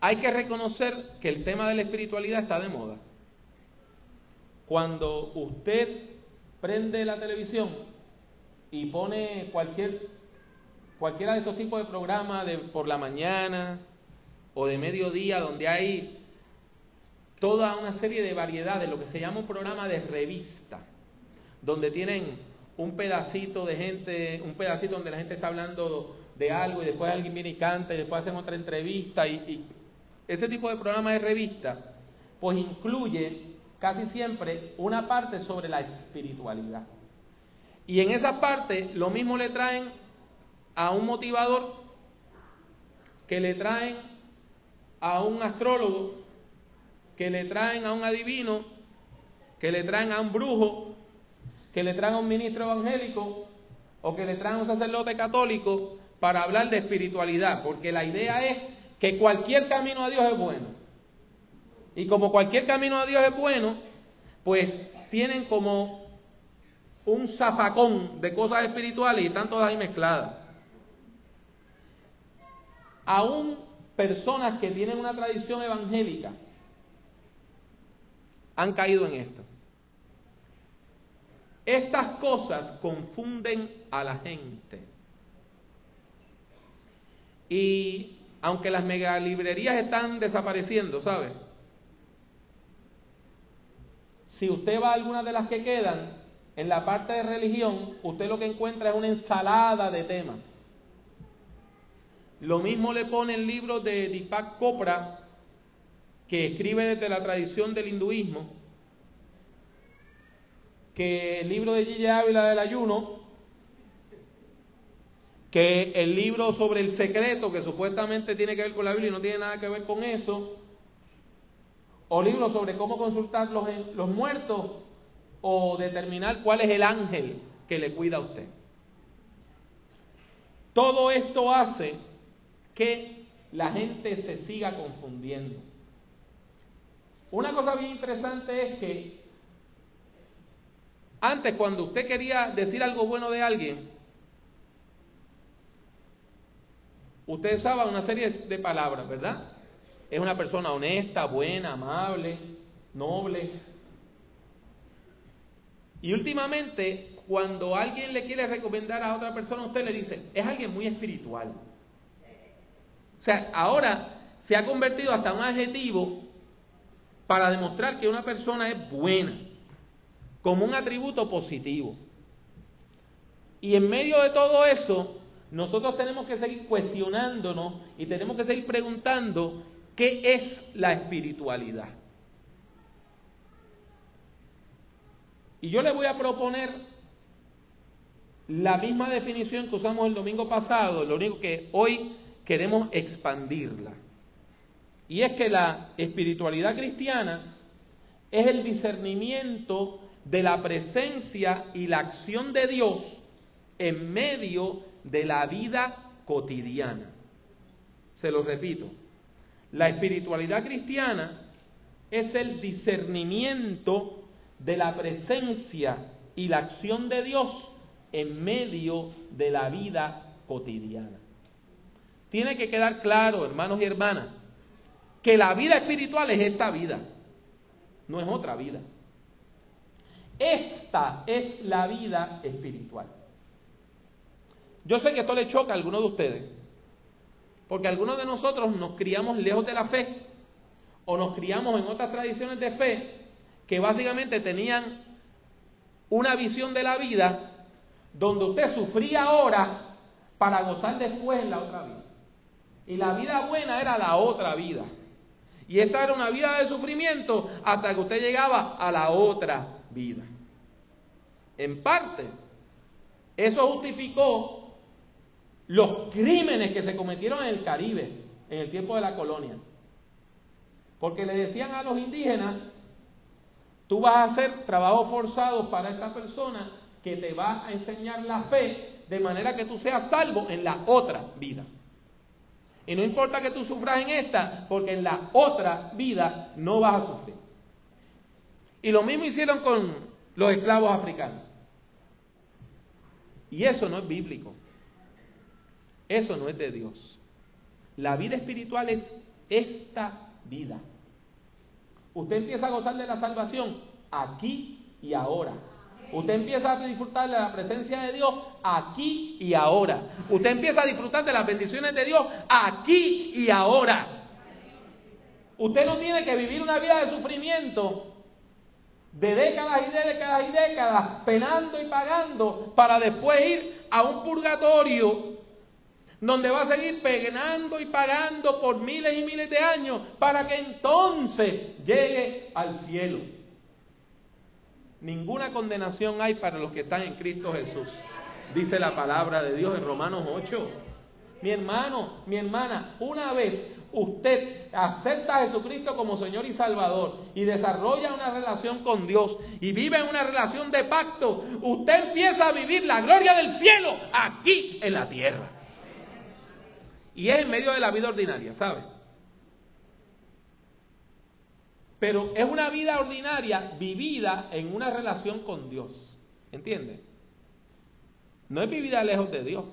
hay que reconocer que el tema de la espiritualidad está de moda. Cuando usted prende la televisión y pone cualquier cualquiera de estos tipos de programas de por la mañana o de mediodía donde hay toda una serie de variedades, lo que se llama un programa de revista, donde tienen un pedacito de gente, un pedacito donde la gente está hablando de algo y después alguien viene y canta y después hacen otra entrevista y, y ese tipo de programa de revista, pues incluye casi siempre una parte sobre la espiritualidad. Y en esa parte lo mismo le traen a un motivador que le traen a un astrólogo, que le traen a un adivino, que le traen a un brujo, que le traen a un ministro evangélico o que le traen a un sacerdote católico para hablar de espiritualidad, porque la idea es que cualquier camino a Dios es bueno. Y como cualquier camino a Dios es bueno, pues tienen como un zafacón de cosas espirituales y están todas ahí mezcladas. Aún personas que tienen una tradición evangélica han caído en esto. Estas cosas confunden a la gente. Y aunque las megalibrerías están desapareciendo, ¿sabe? Si usted va a algunas de las que quedan, en la parte de religión, usted lo que encuentra es una ensalada de temas. Lo mismo le pone el libro de Deepak Chopra, que escribe desde la tradición del hinduismo, que el libro de Gigi Ávila del ayuno, que el libro sobre el secreto, que supuestamente tiene que ver con la Biblia y no tiene nada que ver con eso, o libros sobre cómo consultar los, los muertos o determinar cuál es el ángel que le cuida a usted. Todo esto hace que la gente se siga confundiendo. Una cosa bien interesante es que antes cuando usted quería decir algo bueno de alguien, usted usaba una serie de palabras, ¿verdad? es una persona honesta, buena, amable, noble. Y últimamente, cuando alguien le quiere recomendar a otra persona, usted le dice, es alguien muy espiritual. O sea, ahora se ha convertido hasta un adjetivo para demostrar que una persona es buena, como un atributo positivo. Y en medio de todo eso, nosotros tenemos que seguir cuestionándonos y tenemos que seguir preguntando ¿Qué es la espiritualidad? Y yo le voy a proponer la misma definición que usamos el domingo pasado, lo único que hoy queremos expandirla. Y es que la espiritualidad cristiana es el discernimiento de la presencia y la acción de Dios en medio de la vida cotidiana. Se lo repito, la espiritualidad cristiana es el discernimiento de la presencia y la acción de Dios en medio de la vida cotidiana. Tiene que quedar claro, hermanos y hermanas, que la vida espiritual es esta vida, no es otra vida. Esta es la vida espiritual. Yo sé que esto le choca a algunos de ustedes, porque algunos de nosotros nos criamos lejos de la fe o nos criamos en otras tradiciones de fe que básicamente tenían una visión de la vida donde usted sufría ahora para gozar después en la otra vida. Y la vida buena era la otra vida. Y esta era una vida de sufrimiento hasta que usted llegaba a la otra vida. En parte, eso justificó los crímenes que se cometieron en el Caribe en el tiempo de la colonia. Porque le decían a los indígenas, tú vas a hacer trabajos forzados para esta persona que te va a enseñar la fe de manera que tú seas salvo en la otra vida. Y no importa que tú sufras en esta, porque en la otra vida no vas a sufrir. Y lo mismo hicieron con los esclavos africanos. Y eso no es bíblico. Eso no es de Dios. La vida espiritual es esta vida. Usted empieza a gozar de la salvación aquí y ahora. Usted empieza a disfrutar de la presencia de Dios aquí y ahora. Usted empieza a disfrutar de las bendiciones de Dios aquí y ahora. Usted no tiene que vivir una vida de sufrimiento de décadas y décadas y décadas, penando y pagando, para después ir a un purgatorio donde va a seguir penando y pagando por miles y miles de años, para que entonces llegue al cielo. Ninguna condenación hay para los que están en Cristo Jesús, dice la palabra de Dios en Romanos 8. Mi hermano, mi hermana, una vez usted acepta a Jesucristo como Señor y Salvador y desarrolla una relación con Dios y vive en una relación de pacto, usted empieza a vivir la gloria del cielo aquí en la tierra. Y es en medio de la vida ordinaria, ¿sabe? Pero es una vida ordinaria vivida en una relación con Dios. ¿Entiende? No es vivida lejos de Dios.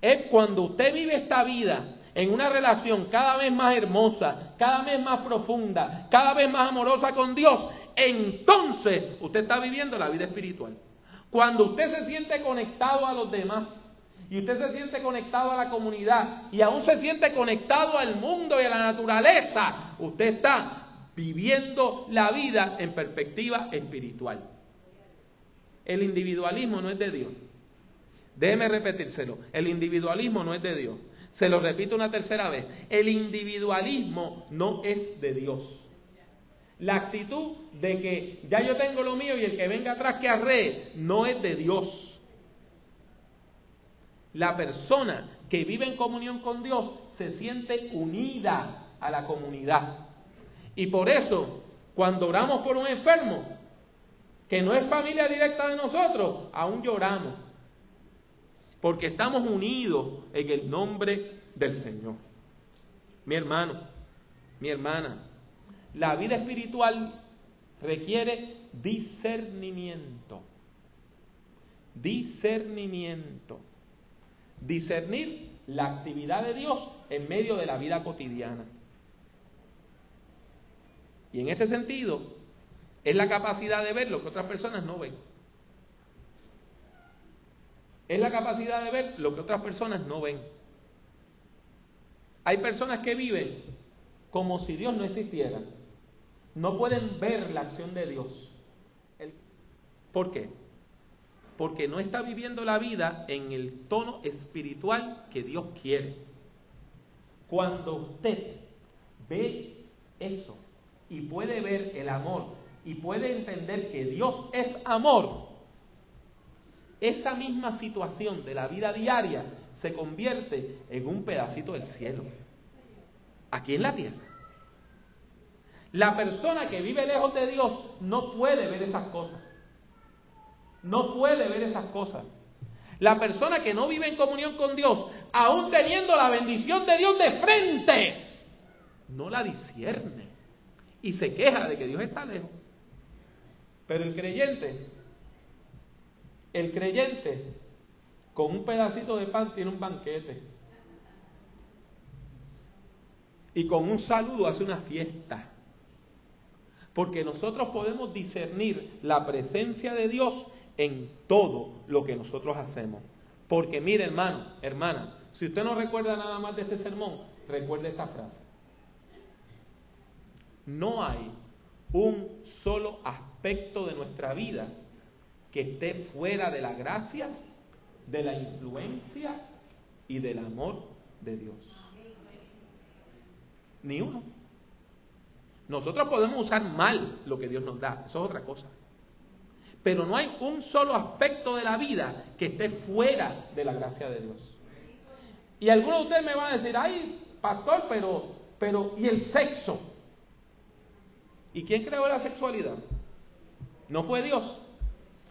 Es cuando usted vive esta vida en una relación cada vez más hermosa, cada vez más profunda, cada vez más amorosa con Dios, entonces usted está viviendo la vida espiritual. Cuando usted se siente conectado a los demás y usted se siente conectado a la comunidad y aún se siente conectado al mundo y a la naturaleza, usted está viviendo la vida en perspectiva espiritual. El individualismo no es de Dios. Déjeme repetírselo, el individualismo no es de Dios. Se lo repito una tercera vez. El individualismo no es de Dios. La actitud de que ya yo tengo lo mío y el que venga atrás que arree no es de Dios. La persona que vive en comunión con Dios se siente unida a la comunidad. Y por eso, cuando oramos por un enfermo, que no es familia directa de nosotros, aún lloramos porque estamos unidos en el nombre del Señor. Mi hermano, mi hermana, la vida espiritual requiere discernimiento. Discernimiento. Discernir la actividad de Dios en medio de la vida cotidiana. Y en este sentido, es la capacidad de ver lo que otras personas no ven. Es la capacidad de ver lo que otras personas no ven. Hay personas que viven como si Dios no existiera. No pueden ver la acción de Dios. ¿Por qué? Porque no está viviendo la vida en el tono espiritual que Dios quiere. Cuando usted ve eso y puede ver el amor y puede entender que Dios es amor, esa misma situación de la vida diaria se convierte en un pedacito del cielo, aquí en la tierra. La persona que vive lejos de Dios no puede ver esas cosas. No puede ver esas cosas. La persona que no vive en comunión con Dios, aún teniendo la bendición de Dios de frente, no la discierne y se queja de que Dios está lejos. Pero el creyente el creyente con un pedacito de pan tiene un banquete. Y con un saludo hace una fiesta. Porque nosotros podemos discernir la presencia de Dios en todo lo que nosotros hacemos. Porque mire hermano, hermana, si usted no recuerda nada más de este sermón, recuerde esta frase. No hay un solo aspecto de nuestra vida que esté fuera de la gracia, de la influencia y del amor de Dios. Ni uno. Nosotros podemos usar mal lo que Dios nos da, eso es otra cosa. Pero no hay un solo aspecto de la vida que esté fuera de la gracia de Dios. Y algunos de ustedes me van a decir, ay, pastor, pero, pero, ¿y el sexo? ¿Y quién creó la sexualidad? ¿No fue Dios?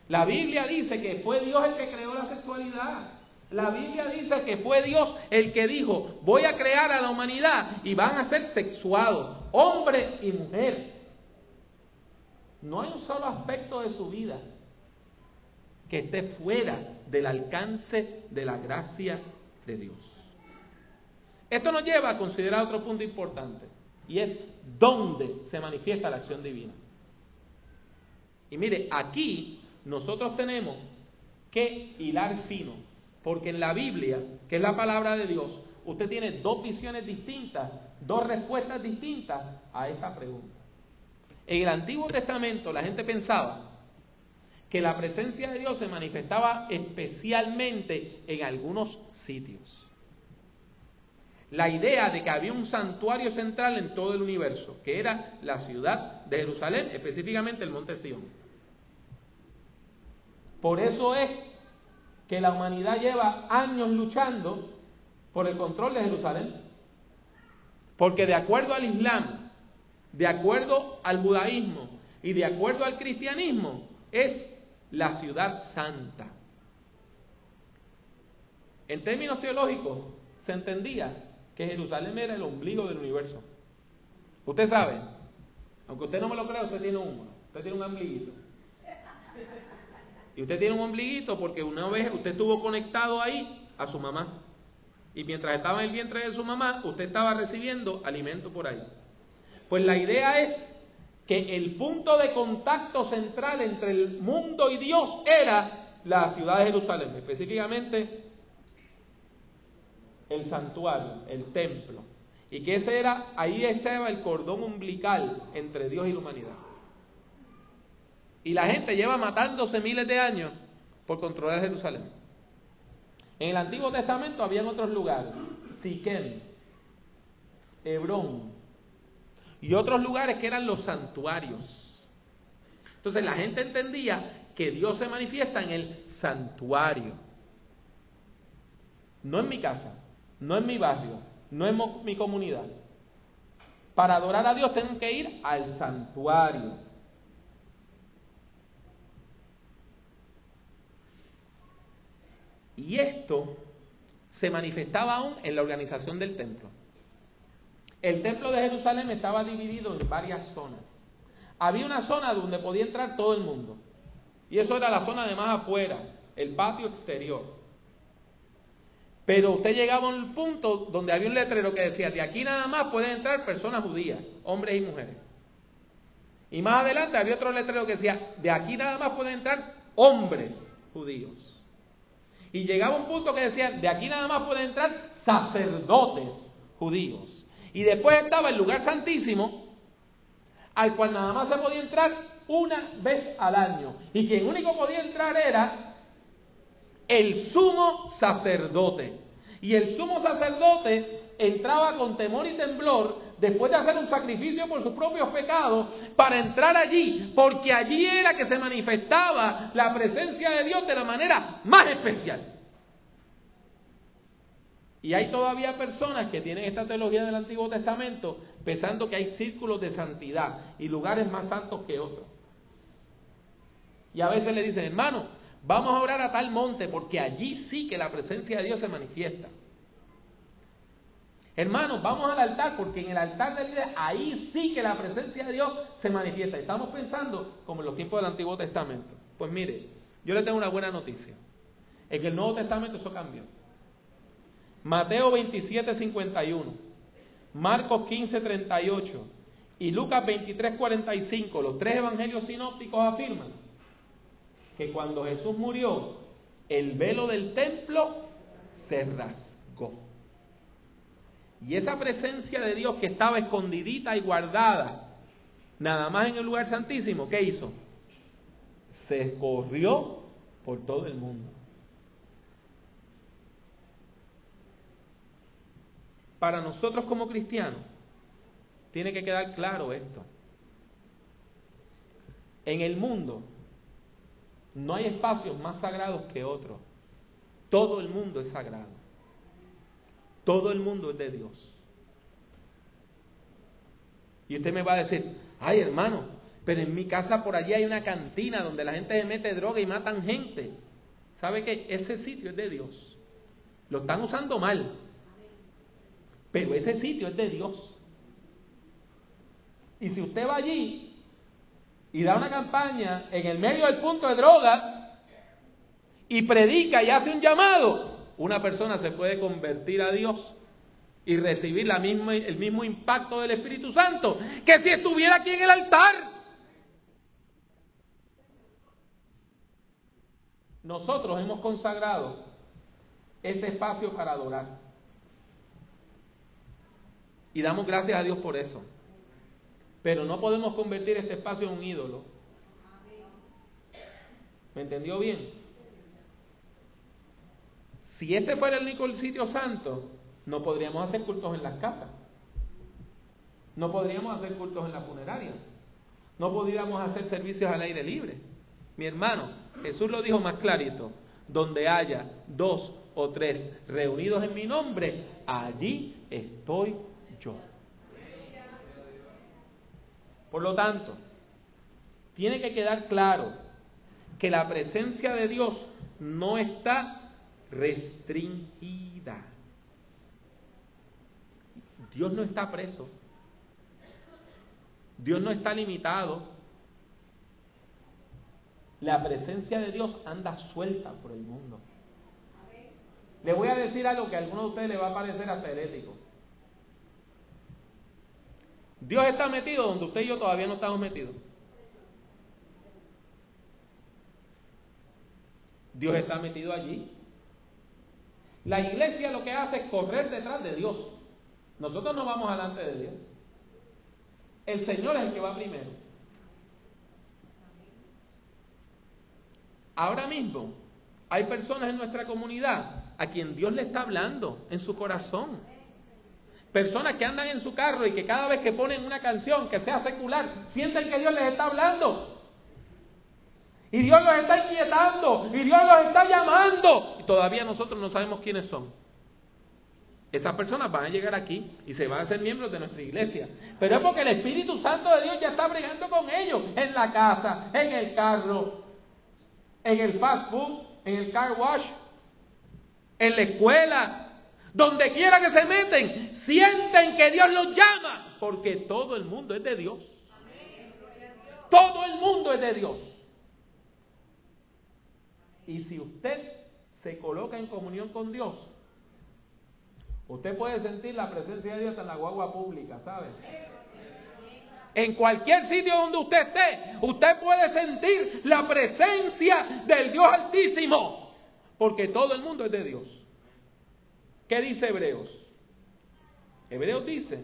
La Biblia dice que fue Dios el que creó la sexualidad. La Biblia dice que fue Dios el que dijo, voy a crear a la humanidad y van a ser sexuados, hombre y mujer. No hay un solo aspecto de su vida que esté fuera del alcance de la gracia de Dios. Esto nos lleva a considerar otro punto importante y es dónde se manifiesta la acción divina. Y mire, aquí nosotros tenemos que hilar fino, porque en la Biblia, que es la palabra de Dios, usted tiene dos visiones distintas, dos respuestas distintas a esta pregunta. En el Antiguo Testamento la gente pensaba que la presencia de Dios se manifestaba especialmente en algunos sitios. La idea de que había un santuario central en todo el universo, que era la ciudad de Jerusalén, específicamente el monte Sion. Por eso es que la humanidad lleva años luchando por el control de Jerusalén. Porque de acuerdo al Islam, de acuerdo al judaísmo y de acuerdo al cristianismo, es la ciudad santa. En términos teológicos, se entendía que Jerusalén era el ombligo del universo. Usted sabe, aunque usted no me lo crea, usted tiene uno, usted tiene un ombliguito. Y usted tiene un ombliguito porque una vez usted estuvo conectado ahí a su mamá. Y mientras estaba en el vientre de su mamá, usted estaba recibiendo alimento por ahí. Pues la idea es que el punto de contacto central entre el mundo y Dios era la ciudad de Jerusalén, específicamente el santuario, el templo. Y que ese era, ahí estaba el cordón umbilical entre Dios y la humanidad. Y la gente lleva matándose miles de años por controlar Jerusalén. En el Antiguo Testamento habían otros lugares, Siquem, Hebrón y otros lugares que eran los santuarios. Entonces la gente entendía que Dios se manifiesta en el santuario, no en mi casa, no en mi barrio, no en mi comunidad. Para adorar a Dios tengo que ir al santuario. Y esto se manifestaba aún en la organización del templo. El templo de Jerusalén estaba dividido en varias zonas. Había una zona donde podía entrar todo el mundo. Y eso era la zona de más afuera, el patio exterior. Pero usted llegaba a un punto donde había un letrero que decía, de aquí nada más pueden entrar personas judías, hombres y mujeres. Y más adelante había otro letrero que decía, de aquí nada más pueden entrar hombres judíos. Y llegaba un punto que decían, de aquí nada más pueden entrar sacerdotes judíos. Y después estaba el lugar santísimo, al cual nada más se podía entrar una vez al año. Y quien único podía entrar era el sumo sacerdote. Y el sumo sacerdote entraba con temor y temblor después de hacer un sacrificio por sus propios pecados para entrar allí, porque allí era que se manifestaba la presencia de Dios de la manera más especial. Y hay todavía personas que tienen esta teología del Antiguo Testamento pensando que hay círculos de santidad y lugares más santos que otros. Y a veces le dicen, hermano, vamos a orar a tal monte porque allí sí que la presencia de Dios se manifiesta. Hermanos, vamos al altar, porque en el altar de vida ahí sí que la presencia de Dios se manifiesta. Estamos pensando como en los tiempos del Antiguo Testamento. Pues mire, yo le tengo una buena noticia. En el Nuevo Testamento eso cambió. Mateo 27, 51, Marcos 15, 38 y Lucas 23, 45, los tres evangelios sinópticos afirman que cuando Jesús murió, el velo del templo se rasgó. Y esa presencia de Dios que estaba escondidita y guardada, nada más en el lugar santísimo, ¿qué hizo? Se escorrió por todo el mundo. Para nosotros como cristianos, tiene que quedar claro esto. En el mundo no hay espacios más sagrados que otros. Todo el mundo es sagrado. Todo el mundo es de Dios. Y usted me va a decir, ay hermano, pero en mi casa por allí hay una cantina donde la gente se mete droga y matan gente. ¿Sabe que ese sitio es de Dios? Lo están usando mal. Pero ese sitio es de Dios. Y si usted va allí y da una campaña en el medio del punto de droga y predica y hace un llamado, una persona se puede convertir a Dios y recibir la misma, el mismo impacto del Espíritu Santo que si estuviera aquí en el altar. Nosotros hemos consagrado este espacio para adorar. Y damos gracias a Dios por eso. Pero no podemos convertir este espacio en un ídolo. ¿Me entendió bien? Si este fuera el único sitio santo, no podríamos hacer cultos en las casas. No podríamos hacer cultos en la funeraria. No podríamos hacer servicios al aire libre. Mi hermano, Jesús lo dijo más clarito. Donde haya dos o tres reunidos en mi nombre, allí estoy yo. Por lo tanto, tiene que quedar claro que la presencia de Dios no está restringida. Dios no está preso. Dios no está limitado. La presencia de Dios anda suelta por el mundo. Le voy a decir algo que a algunos de ustedes le va a parecer hasta herético. Dios está metido donde usted y yo todavía no estamos metidos. Dios está metido allí. La iglesia lo que hace es correr detrás de Dios. Nosotros no vamos delante de Dios. El Señor es el que va primero. Ahora mismo hay personas en nuestra comunidad a quien Dios le está hablando en su corazón. Personas que andan en su carro y que cada vez que ponen una canción que sea secular, sienten que Dios les está hablando. Y Dios los está inquietando, y Dios los está llamando. Y todavía nosotros no sabemos quiénes son. Esas personas van a llegar aquí y se van a hacer miembros de nuestra iglesia. Pero es porque el Espíritu Santo de Dios ya está bregando con ellos en la casa, en el carro, en el fast food, en el car wash, en la escuela, donde quiera que se meten, sienten que Dios los llama, porque todo el mundo es de Dios. Todo el mundo es de Dios. Y si usted se coloca en comunión con Dios, Usted puede sentir la presencia de Dios en la guagua pública, ¿sabe? En cualquier sitio donde usted esté, usted puede sentir la presencia del Dios Altísimo, porque todo el mundo es de Dios. ¿Qué dice Hebreos? Hebreos dice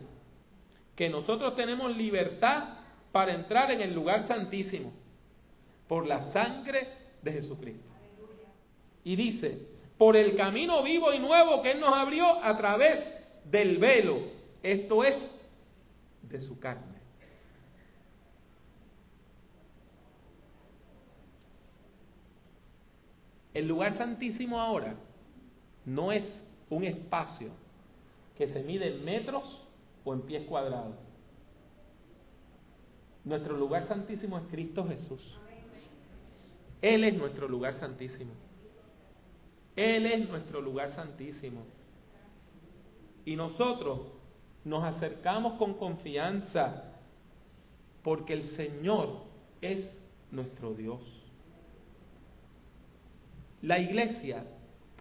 que nosotros tenemos libertad para entrar en el lugar santísimo por la sangre de Jesucristo. Y dice, por el camino vivo y nuevo que Él nos abrió a través del velo, esto es, de su carne. El lugar santísimo ahora no es un espacio que se mide en metros o en pies cuadrados. Nuestro lugar santísimo es Cristo Jesús. Él es nuestro lugar santísimo. Él es nuestro lugar santísimo. Y nosotros nos acercamos con confianza porque el Señor es nuestro Dios. La iglesia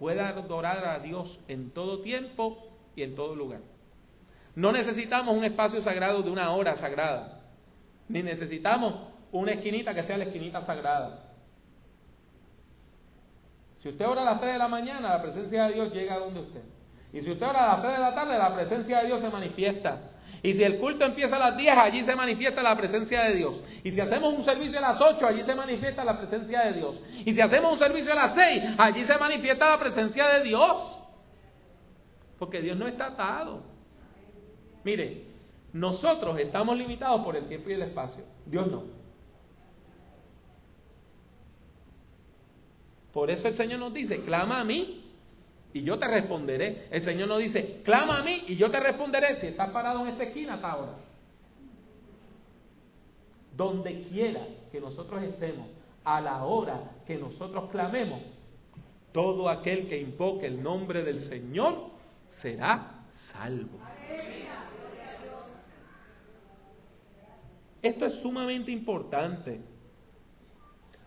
puede adorar a Dios en todo tiempo y en todo lugar. No necesitamos un espacio sagrado de una hora sagrada, ni necesitamos una esquinita que sea la esquinita sagrada. Si usted ora a las 3 de la mañana, la presencia de Dios llega a donde usted. Y si usted ora a las 3 de la tarde, la presencia de Dios se manifiesta. Y si el culto empieza a las 10, allí se manifiesta la presencia de Dios. Y si hacemos un servicio a las 8, allí se manifiesta la presencia de Dios. Y si hacemos un servicio a las 6, allí se manifiesta la presencia de Dios. Porque Dios no está atado. Mire, nosotros estamos limitados por el tiempo y el espacio. Dios no. Por eso el Señor nos dice, clama a mí y yo te responderé. El Señor nos dice, clama a mí y yo te responderé si estás parado en esta esquina hasta ahora. Donde quiera que nosotros estemos, a la hora que nosotros clamemos, todo aquel que invoque el nombre del Señor será salvo. Esto es sumamente importante.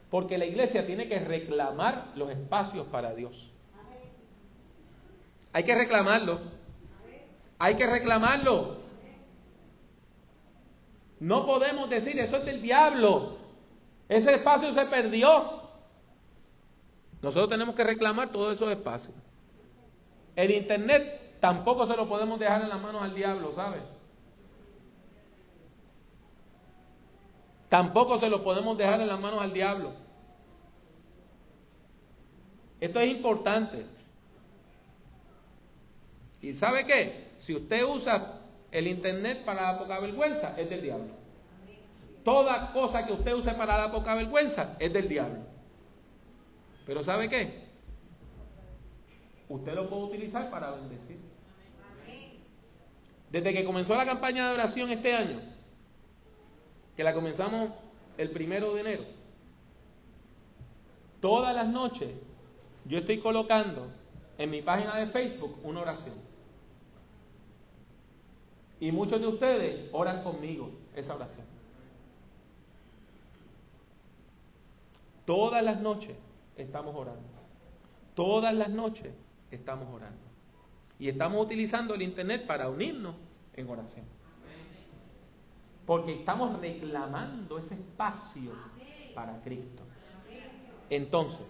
Porque la iglesia tiene que reclamar los espacios para Dios. Hay que reclamarlo. Hay que reclamarlo. No podemos decir eso es del diablo. Ese espacio se perdió. Nosotros tenemos que reclamar todos esos espacios. El Internet tampoco se lo podemos dejar en las manos al diablo, ¿sabes? Tampoco se lo podemos dejar en las manos al diablo. Esto es importante. ¿Y sabe qué? Si usted usa el Internet para la poca vergüenza, es del diablo. Toda cosa que usted use para la poca vergüenza es del diablo. Pero ¿sabe qué? Usted lo puede utilizar para bendecir. Desde que comenzó la campaña de oración este año, que la comenzamos el primero de enero, todas las noches yo estoy colocando en mi página de Facebook una oración. Y muchos de ustedes oran conmigo esa oración. Todas las noches estamos orando. Todas las noches estamos orando. Y estamos utilizando el Internet para unirnos en oración. Porque estamos reclamando ese espacio para Cristo. Entonces,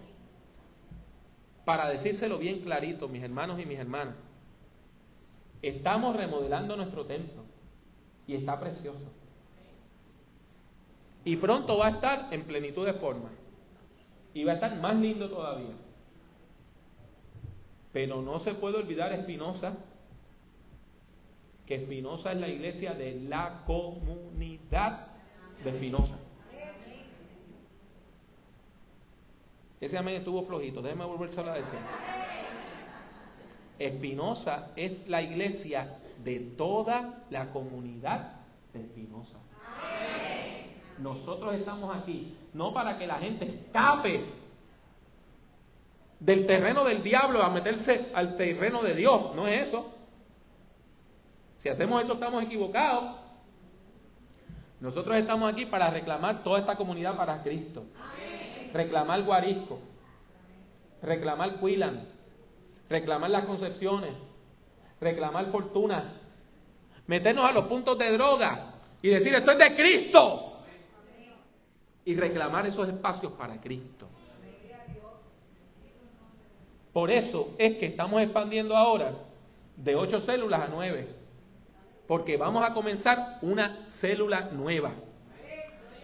para decírselo bien clarito, mis hermanos y mis hermanas, estamos remodelando nuestro templo y está precioso. Y pronto va a estar en plenitud de forma y va a estar más lindo todavía. Pero no se puede olvidar Espinosa, que Espinosa es la iglesia de la comunidad de Espinosa. Ese amén estuvo flojito, déjeme volverse a decir. Espinosa es la iglesia de toda la comunidad de Espinosa. Nosotros estamos aquí no para que la gente escape del terreno del diablo a meterse al terreno de Dios, no es eso. Si hacemos eso estamos equivocados. Nosotros estamos aquí para reclamar toda esta comunidad para Cristo. Reclamar Guarisco, reclamar Cuilan, reclamar las concepciones, reclamar fortuna, meternos a los puntos de droga y decir esto es de Cristo y reclamar esos espacios para Cristo. Por eso es que estamos expandiendo ahora de ocho células a nueve, porque vamos a comenzar una célula nueva.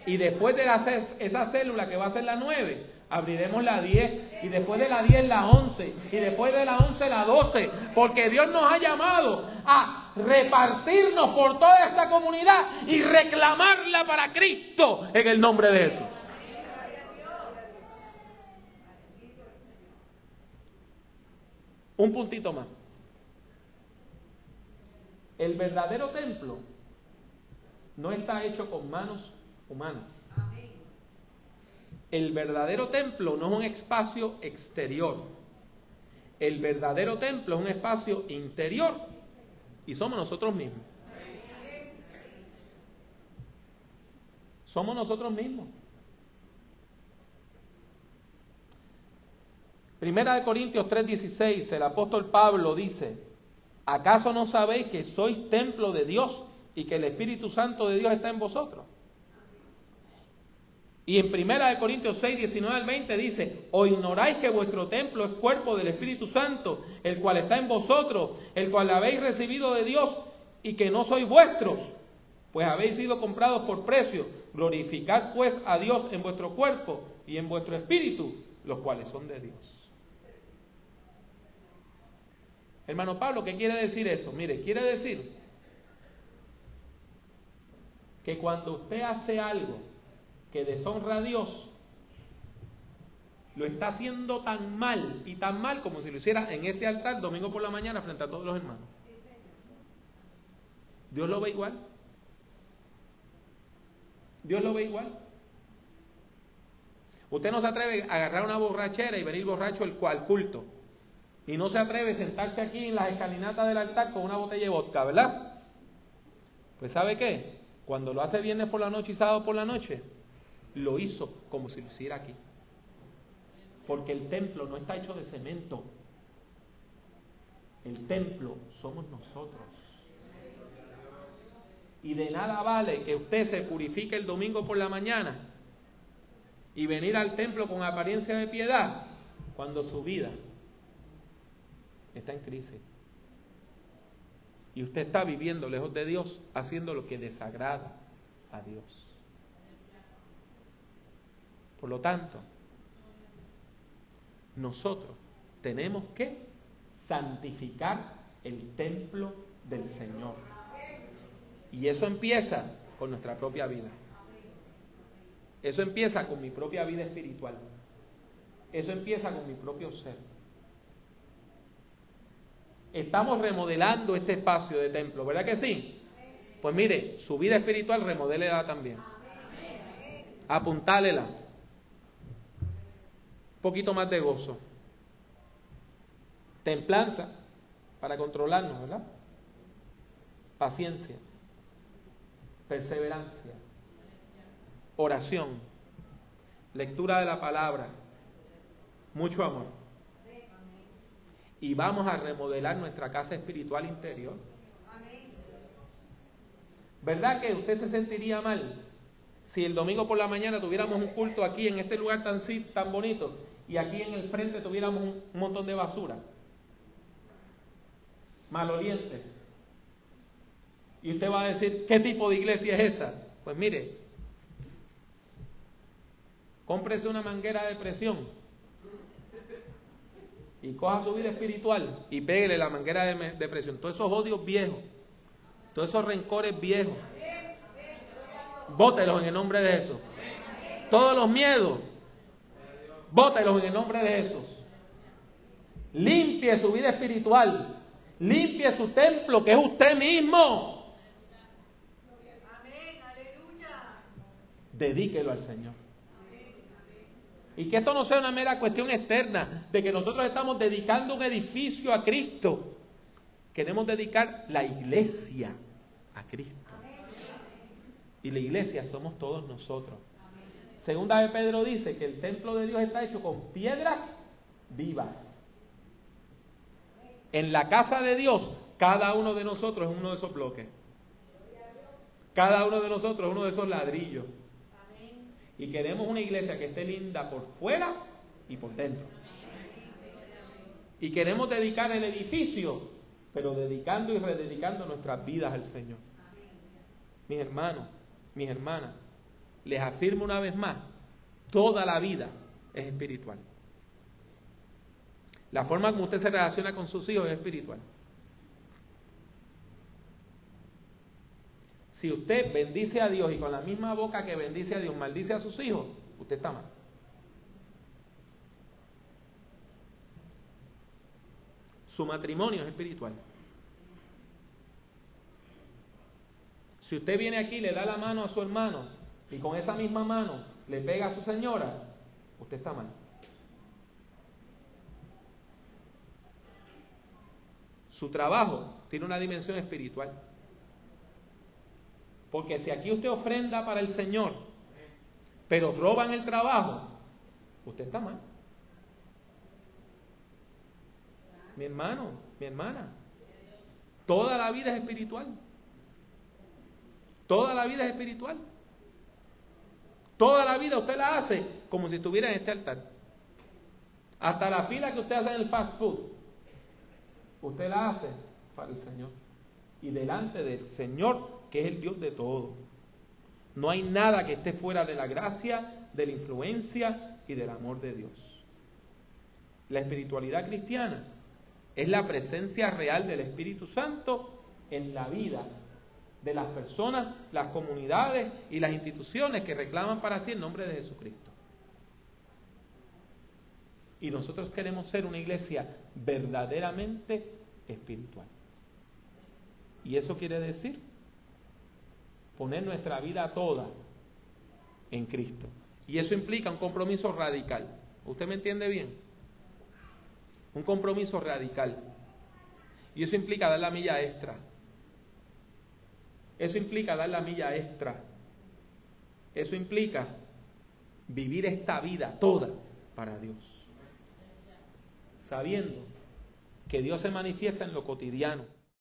Y después de hacer esa célula que va a ser la nueve, abriremos la 10 y después de la 10 la 11 y después de la 11 la 12, porque Dios nos ha llamado a repartirnos por toda esta comunidad y reclamarla para Cristo en el nombre de Jesús. Un puntito más. El verdadero templo no está hecho con manos humanas. El verdadero templo no es un espacio exterior. El verdadero templo es un espacio interior y somos nosotros mismos. Somos nosotros mismos. Primera de Corintios 3:16, el apóstol Pablo dice, ¿acaso no sabéis que sois templo de Dios y que el Espíritu Santo de Dios está en vosotros? Y en Primera de Corintios 6, 19 al 20 dice, o ignoráis que vuestro templo es cuerpo del Espíritu Santo, el cual está en vosotros, el cual habéis recibido de Dios y que no sois vuestros, pues habéis sido comprados por precio. Glorificad pues a Dios en vuestro cuerpo y en vuestro espíritu, los cuales son de Dios. Hermano Pablo, ¿qué quiere decir eso? Mire, quiere decir que cuando usted hace algo que deshonra a Dios, lo está haciendo tan mal y tan mal como si lo hiciera en este altar domingo por la mañana frente a todos los hermanos. Dios lo ve igual. Dios lo ve igual. Usted no se atreve a agarrar una borrachera y venir borracho al, al culto. Y no se atreve a sentarse aquí en las escalinatas del altar con una botella de vodka, ¿verdad? Pues ¿sabe qué? Cuando lo hace viernes por la noche y sábado por la noche, lo hizo como si lo hiciera aquí. Porque el templo no está hecho de cemento. El templo somos nosotros. Y de nada vale que usted se purifique el domingo por la mañana y venir al templo con apariencia de piedad cuando su vida está en crisis. Y usted está viviendo lejos de Dios, haciendo lo que desagrada a Dios. Por lo tanto, nosotros tenemos que santificar el templo del Señor. Y eso empieza con nuestra propia vida. Eso empieza con mi propia vida espiritual. Eso empieza con mi propio ser. Estamos remodelando este espacio de templo, ¿verdad que sí? Pues mire, su vida espiritual remodélela también. Apuntálela. Poquito más de gozo. Templanza para controlarnos, ¿verdad? Paciencia. Perseverancia. Oración. Lectura de la palabra. Mucho amor y vamos a remodelar nuestra casa espiritual interior. ¿Verdad que usted se sentiría mal si el domingo por la mañana tuviéramos un culto aquí en este lugar tan, tan bonito y aquí en el frente tuviéramos un, montón de basura? Maloliente. Y usted va a decir, ¿qué tipo de iglesia es esa? Pues mire, cómprese una manguera de presión y coja su vida espiritual y pégale la manguera de depresión. Todos esos odios viejos, todos esos rencores viejos, bótelos en el nombre de Jesús. Todos los miedos, bótelos en el nombre de Jesús. Limpie su vida espiritual, limpie su templo, que es usted mismo. Dedíquelo al Señor. Y que esto no sea una mera cuestión externa de que nosotros estamos dedicando un edificio a Cristo. Queremos dedicar la iglesia a Cristo. Y la iglesia somos todos nosotros. Segunda de Pedro dice que el templo de Dios está hecho con piedras vivas. En la casa de Dios, cada uno de nosotros es uno de esos bloques. Cada uno de nosotros es uno de esos ladrillos. Y queremos una iglesia que esté linda por fuera y por dentro. Y queremos dedicar el edificio, pero dedicando y rededicando nuestras vidas al Señor. Mis hermanos, mis hermanas, les afirmo una vez más, toda la vida es espiritual. La forma como usted se relaciona con sus hijos es espiritual. Si usted bendice a Dios y con la misma boca que bendice a Dios maldice a sus hijos, usted está mal. Su matrimonio es espiritual. Si usted viene aquí y le da la mano a su hermano y con esa misma mano le pega a su señora, usted está mal. Su trabajo tiene una dimensión espiritual. Porque si aquí usted ofrenda para el Señor, pero roban el trabajo, usted está mal. Mi hermano, mi hermana, toda la vida es espiritual. Toda la vida es espiritual. Toda la vida usted la hace como si estuviera en este altar. Hasta la fila que usted hace en el fast food, usted la hace para el Señor. Y delante del Señor que es el Dios de todo. No hay nada que esté fuera de la gracia, de la influencia y del amor de Dios. La espiritualidad cristiana es la presencia real del Espíritu Santo en la vida de las personas, las comunidades y las instituciones que reclaman para sí el nombre de Jesucristo. Y nosotros queremos ser una iglesia verdaderamente espiritual. Y eso quiere decir poner nuestra vida toda en Cristo. Y eso implica un compromiso radical. ¿Usted me entiende bien? Un compromiso radical. Y eso implica dar la milla extra. Eso implica dar la milla extra. Eso implica vivir esta vida toda para Dios. Sabiendo que Dios se manifiesta en lo cotidiano